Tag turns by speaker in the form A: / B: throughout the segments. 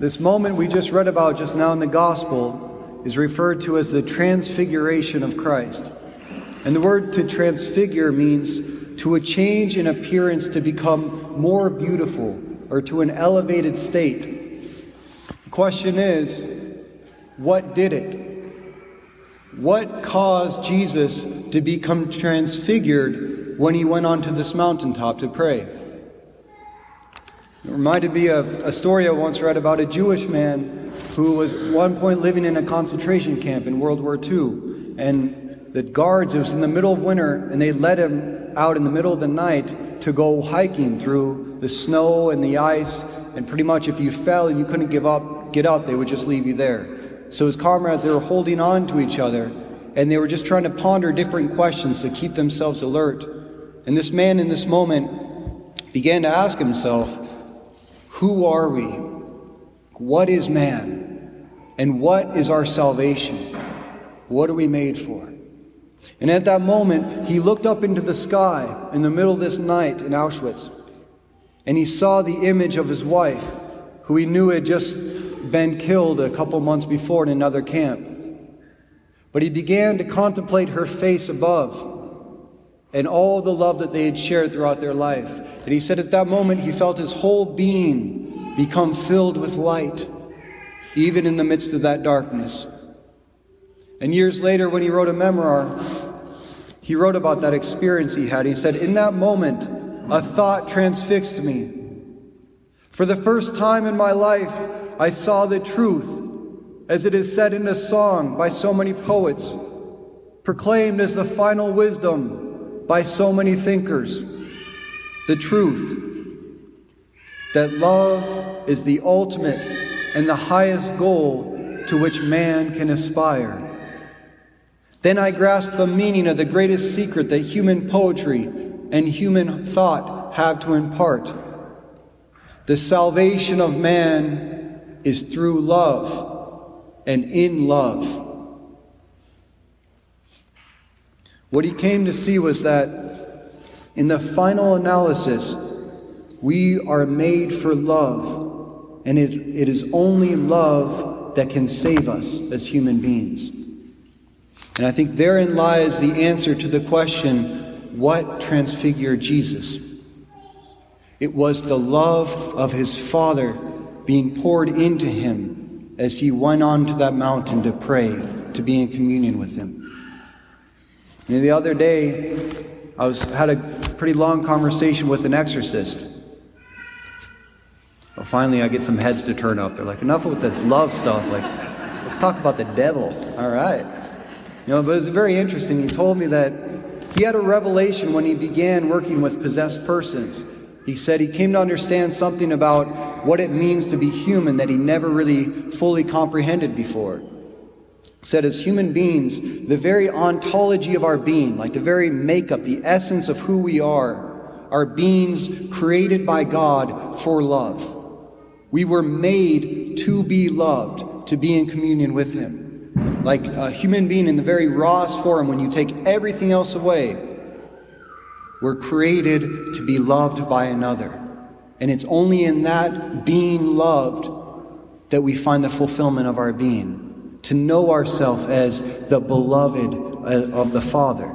A: This moment we just read about just now in the Gospel is referred to as the transfiguration of Christ. And the word to transfigure means to a change in appearance to become more beautiful or to an elevated state. The question is, what did it? What caused Jesus to become transfigured when he went onto this mountaintop to pray? It reminded me of a story I once read about a Jewish man who was one point living in a concentration camp in World War II. And the guards, it was in the middle of winter, and they let him out in the middle of the night to go hiking through the snow and the ice. And pretty much if you fell and you couldn't give up, get up, they would just leave you there. So his comrades, they were holding on to each other, and they were just trying to ponder different questions to keep themselves alert. And this man in this moment began to ask himself, who are we? What is man? And what is our salvation? What are we made for? And at that moment, he looked up into the sky in the middle of this night in Auschwitz, and he saw the image of his wife, who he knew had just been killed a couple months before in another camp. But he began to contemplate her face above and all the love that they had shared throughout their life. And he said at that moment he felt his whole being become filled with light, even in the midst of that darkness. And years later, when he wrote a memoir, he wrote about that experience he had. He said, In that moment, a thought transfixed me. For the first time in my life, I saw the truth, as it is said in a song by so many poets, proclaimed as the final wisdom by so many thinkers the truth that love is the ultimate and the highest goal to which man can aspire. Then I grasped the meaning of the greatest secret that human poetry and human thought have to impart. The salvation of man is through love and in love. What he came to see was that in the final analysis, we are made for love, and it, it is only love that can save us as human beings. And I think therein lies the answer to the question what transfigured Jesus? It was the love of his Father being poured into him as he went on to that mountain to pray, to be in communion with him. And the other day, I was had a pretty long conversation with an exorcist. Well, finally, I get some heads to turn up. They're like, enough with this love stuff. Like, let's talk about the devil. All right. You know, but it was very interesting. He told me that he had a revelation when he began working with possessed persons. He said he came to understand something about what it means to be human that he never really fully comprehended before said as human beings, the very ontology of our being, like the very makeup, the essence of who we are, are beings created by God for love. We were made to be loved, to be in communion with Him. Like a human being in the very rawest form, when you take everything else away, we're created to be loved by another. And it's only in that being loved that we find the fulfillment of our being to know ourselves as the beloved uh, of the Father.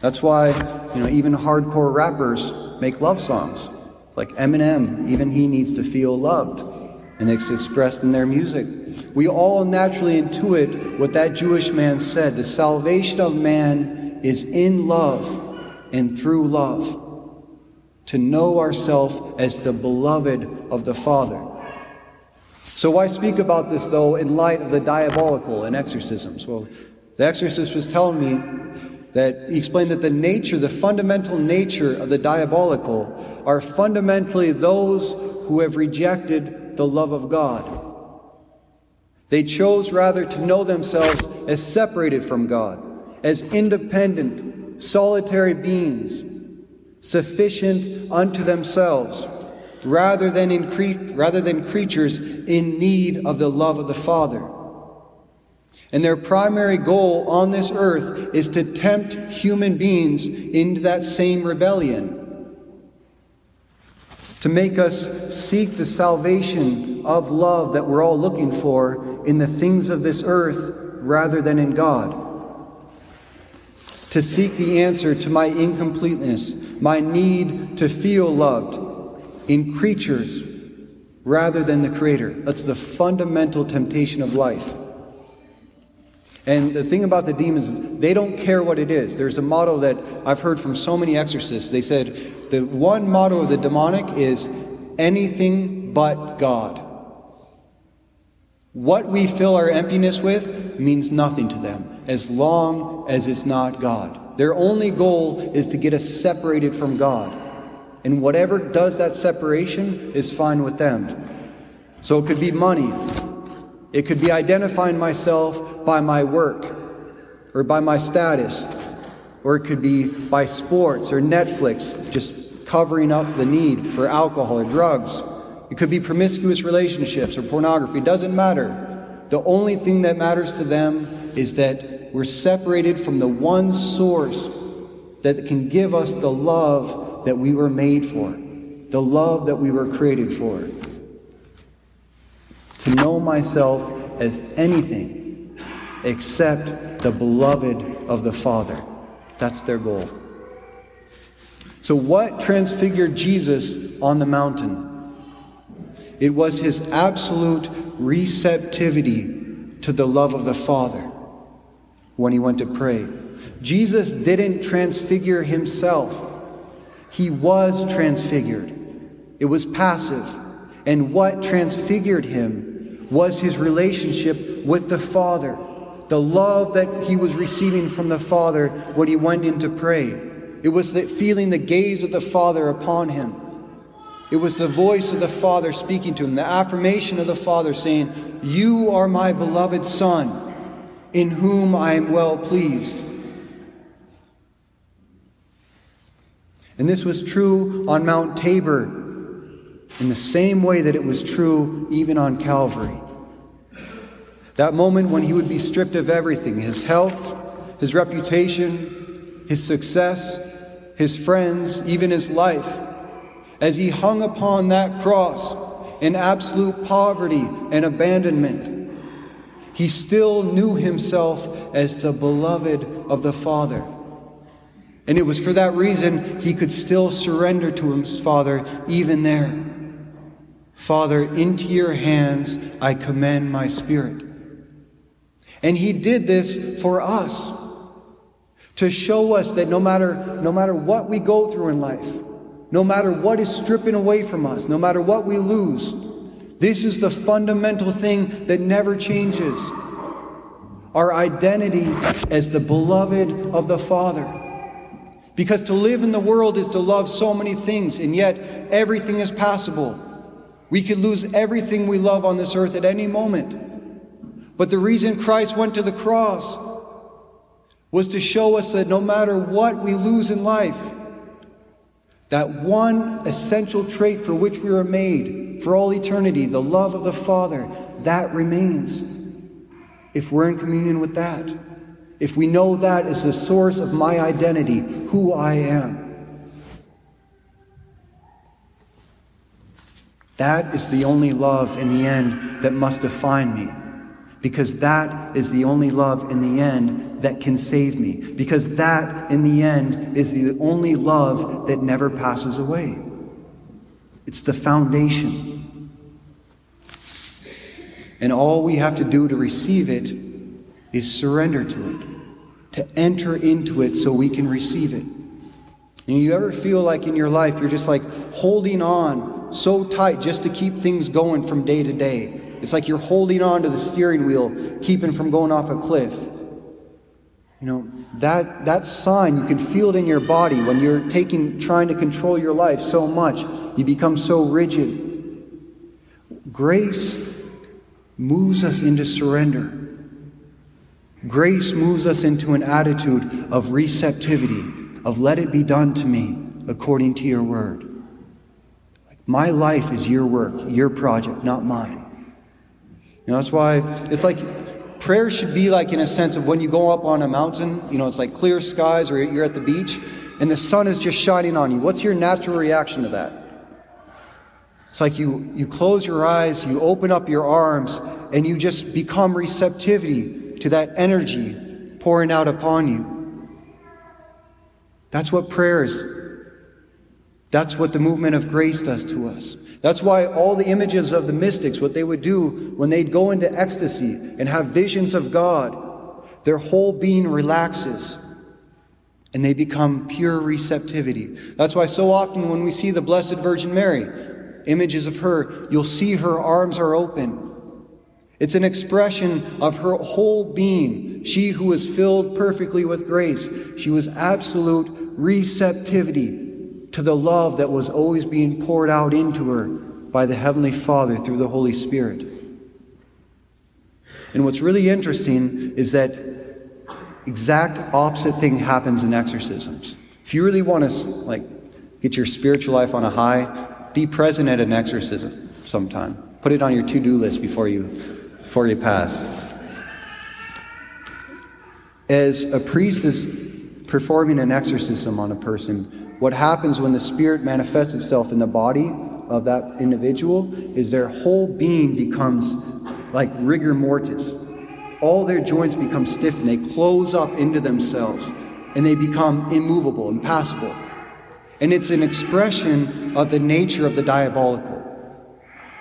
A: That's why, you know, even hardcore rappers make love songs. Like Eminem, even he needs to feel loved, and it's expressed in their music. We all naturally intuit what that Jewish man said the salvation of man is in love and through love. To know ourselves as the beloved of the Father. So, why speak about this, though, in light of the diabolical in exorcisms? Well, the exorcist was telling me that he explained that the nature, the fundamental nature of the diabolical, are fundamentally those who have rejected the love of God. They chose rather to know themselves as separated from God, as independent, solitary beings, sufficient unto themselves rather than, in cre- rather than creatures in need of the love of the Father. And their primary goal on this earth is to tempt human beings into that same rebellion. To make us seek the salvation of love that we're all looking for in the things of this earth rather than in God. To seek the answer to my incompleteness, my need to feel loved in creatures rather than the Creator. That's the fundamental temptation of life. And the thing about the demons is they don't care what it is. There's a motto that I've heard from so many exorcists. They said the one motto of the demonic is anything but God. What we fill our emptiness with means nothing to them as long as it's not God. Their only goal is to get us separated from God. And whatever does that separation is fine with them. So it could be money, it could be identifying myself by my work or by my status, or it could be by sports or Netflix, just covering up the need for alcohol or drugs. It could be promiscuous relationships or pornography, it doesn't matter. The only thing that matters to them is that we're separated from the one source that can give us the love that we were made for, the love that we were created for to know myself as anything except the beloved of the Father. That's their goal. So, what transfigured Jesus on the mountain? It was his absolute receptivity to the love of the Father when he went to pray. Jesus didn't transfigure himself, he was transfigured. It was passive. And what transfigured him was his relationship with the Father, the love that he was receiving from the Father when he went in to pray. It was that feeling the gaze of the Father upon him. It was the voice of the Father speaking to him, the affirmation of the Father saying, You are my beloved Son, in whom I am well pleased. And this was true on Mount Tabor in the same way that it was true even on Calvary. That moment when he would be stripped of everything his health, his reputation, his success, his friends, even his life. As he hung upon that cross in absolute poverty and abandonment, he still knew himself as the beloved of the Father. And it was for that reason he could still surrender to his Father even there. Father, into your hands I commend my spirit. And he did this for us to show us that no matter, no matter what we go through in life, no matter what is stripping away from us, no matter what we lose, this is the fundamental thing that never changes. Our identity as the beloved of the Father. Because to live in the world is to love so many things, and yet everything is passable. We could lose everything we love on this earth at any moment. But the reason Christ went to the cross was to show us that no matter what we lose in life, that one essential trait for which we were made for all eternity, the love of the Father, that remains. If we're in communion with that, if we know that is the source of my identity, who I am. That is the only love in the end that must define me because that is the only love in the end that can save me. Because that, in the end, is the only love that never passes away. It's the foundation. And all we have to do to receive it is surrender to it, to enter into it so we can receive it. And you ever feel like in your life you're just like holding on so tight just to keep things going from day to day? It's like you're holding on to the steering wheel, keeping from going off a cliff. You know, that, that sign, you can feel it in your body when you're taking, trying to control your life so much. You become so rigid. Grace moves us into surrender. Grace moves us into an attitude of receptivity, of let it be done to me according to your word. My life is your work, your project, not mine. You know, that's why it's like prayer should be like in a sense of when you go up on a mountain, you know, it's like clear skies or you're at the beach and the sun is just shining on you. What's your natural reaction to that? It's like you, you close your eyes, you open up your arms, and you just become receptivity to that energy pouring out upon you. That's what prayer is. That's what the movement of grace does to us. That's why all the images of the mystics, what they would do when they'd go into ecstasy and have visions of God, their whole being relaxes and they become pure receptivity. That's why so often when we see the Blessed Virgin Mary, images of her, you'll see her arms are open. It's an expression of her whole being. She who was filled perfectly with grace, she was absolute receptivity to the love that was always being poured out into her by the Heavenly Father through the Holy Spirit. And what's really interesting is that exact opposite thing happens in exorcisms. If you really want to like get your spiritual life on a high, be present at an exorcism sometime. Put it on your to-do list before you before you pass. As a priest is performing an exorcism on a person, what happens when the spirit manifests itself in the body of that individual is their whole being becomes like rigor mortis. All their joints become stiff and they close up into themselves and they become immovable, impassible. And it's an expression of the nature of the diabolical.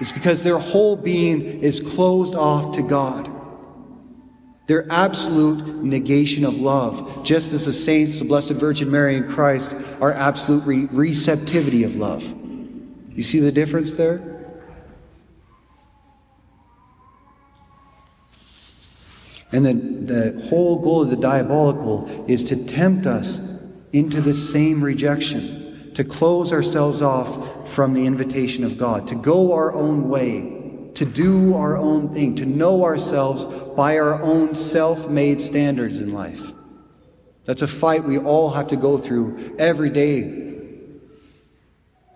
A: It's because their whole being is closed off to God. Their absolute negation of love, just as the saints, the Blessed Virgin Mary, and Christ are absolute re- receptivity of love. You see the difference there? And the, the whole goal of the diabolical is to tempt us into the same rejection to close ourselves off from the invitation of God, to go our own way, to do our own thing, to know ourselves by our own self made standards in life. That's a fight we all have to go through every day.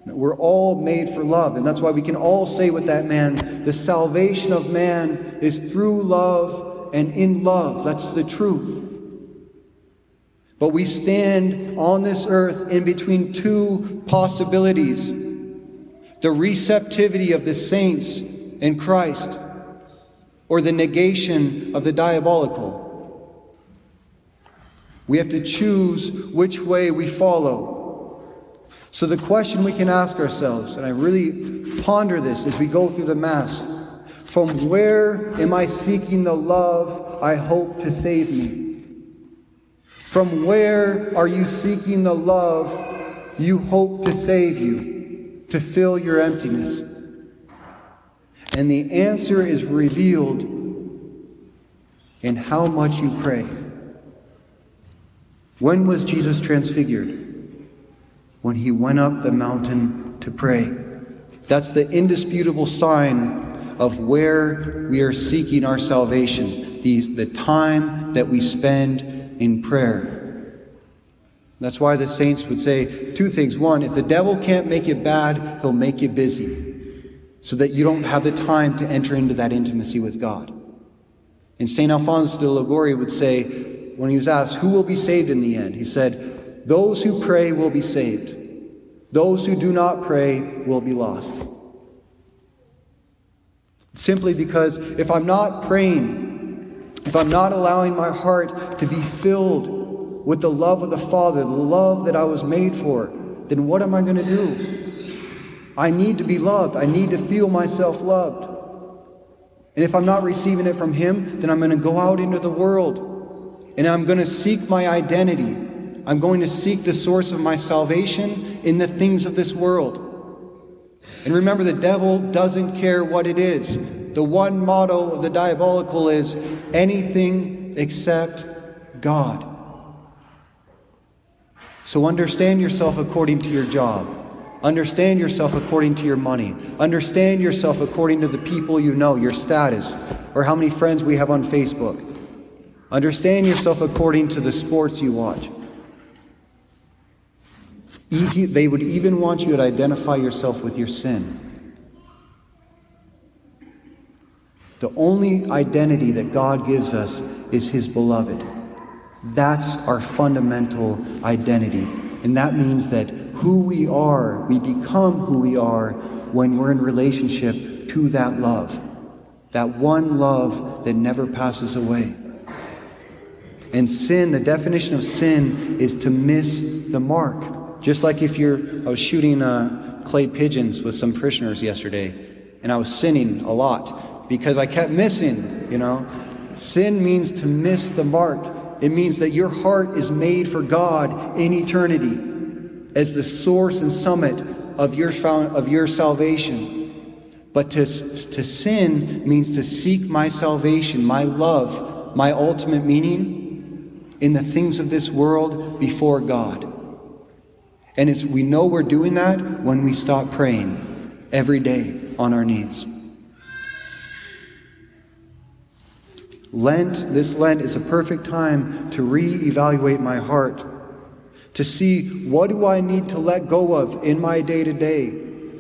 A: We're all made for love, and that's why we can all say with that man the salvation of man is through love and in love. That's the truth. But we stand on this earth in between two possibilities the receptivity of the saints in Christ, or the negation of the diabolical. We have to choose which way we follow. So, the question we can ask ourselves, and I really ponder this as we go through the Mass from where am I seeking the love I hope to save me? From where are you seeking the love you hope to save you, to fill your emptiness? And the answer is revealed in how much you pray. When was Jesus transfigured? When he went up the mountain to pray. That's the indisputable sign of where we are seeking our salvation, the, the time that we spend in prayer. That's why the saints would say two things. One, if the devil can't make you bad, he'll make you busy so that you don't have the time to enter into that intimacy with God. And St. Alphonse de Liguori would say, when he was asked, Who will be saved in the end? He said, Those who pray will be saved. Those who do not pray will be lost. Simply because if I'm not praying if I'm not allowing my heart to be filled with the love of the Father, the love that I was made for, then what am I going to do? I need to be loved. I need to feel myself loved. And if I'm not receiving it from Him, then I'm going to go out into the world and I'm going to seek my identity. I'm going to seek the source of my salvation in the things of this world. And remember, the devil doesn't care what it is. The one motto of the diabolical is anything except God. So understand yourself according to your job. Understand yourself according to your money. Understand yourself according to the people you know, your status, or how many friends we have on Facebook. Understand yourself according to the sports you watch. They would even want you to identify yourself with your sin. The only identity that God gives us is His beloved. That's our fundamental identity. And that means that who we are, we become who we are when we're in relationship to that love, that one love that never passes away. And sin, the definition of sin is to miss the mark. Just like if you're, I was shooting uh, clay pigeons with some parishioners yesterday, and I was sinning a lot because I kept missing, you know. Sin means to miss the mark. It means that your heart is made for God in eternity as the source and summit of your, of your salvation. But to, to sin means to seek my salvation, my love, my ultimate meaning in the things of this world before God. And it's, we know we're doing that when we stop praying every day on our knees. Lent, this Lent, is a perfect time to re-evaluate my heart, to see what do I need to let go of in my day to day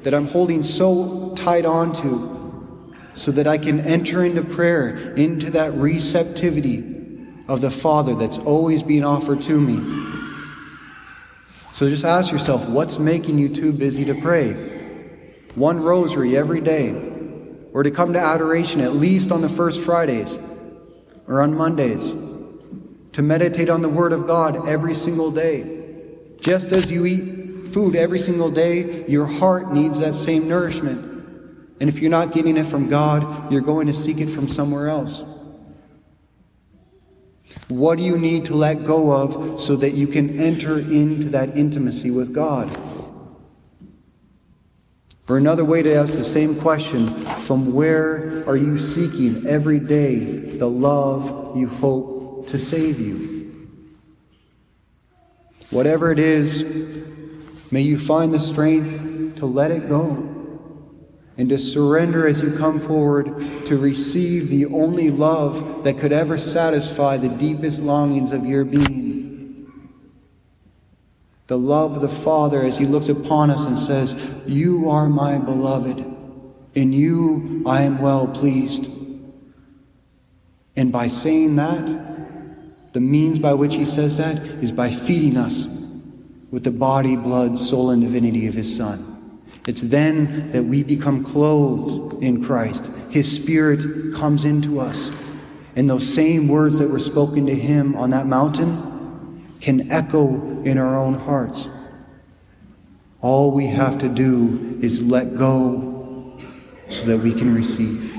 A: that I'm holding so tight onto, so that I can enter into prayer, into that receptivity of the Father that's always being offered to me. So just ask yourself what's making you too busy to pray? One rosary every day, or to come to adoration at least on the first Fridays or on Mondays, to meditate on the Word of God every single day. Just as you eat food every single day, your heart needs that same nourishment. And if you're not getting it from God, you're going to seek it from somewhere else. What do you need to let go of so that you can enter into that intimacy with God? Or another way to ask the same question from where are you seeking every day the love you hope to save you? Whatever it is, may you find the strength to let it go and to surrender as you come forward to receive the only love that could ever satisfy the deepest longings of your being. The love of the Father as He looks upon us and says, You are my beloved, in you I am well pleased. And by saying that, the means by which He says that is by feeding us with the body, blood, soul, and divinity of His Son. It's then that we become clothed in Christ. His Spirit comes into us. And those same words that were spoken to him on that mountain can echo in our own hearts. All we have to do is let go so that we can receive.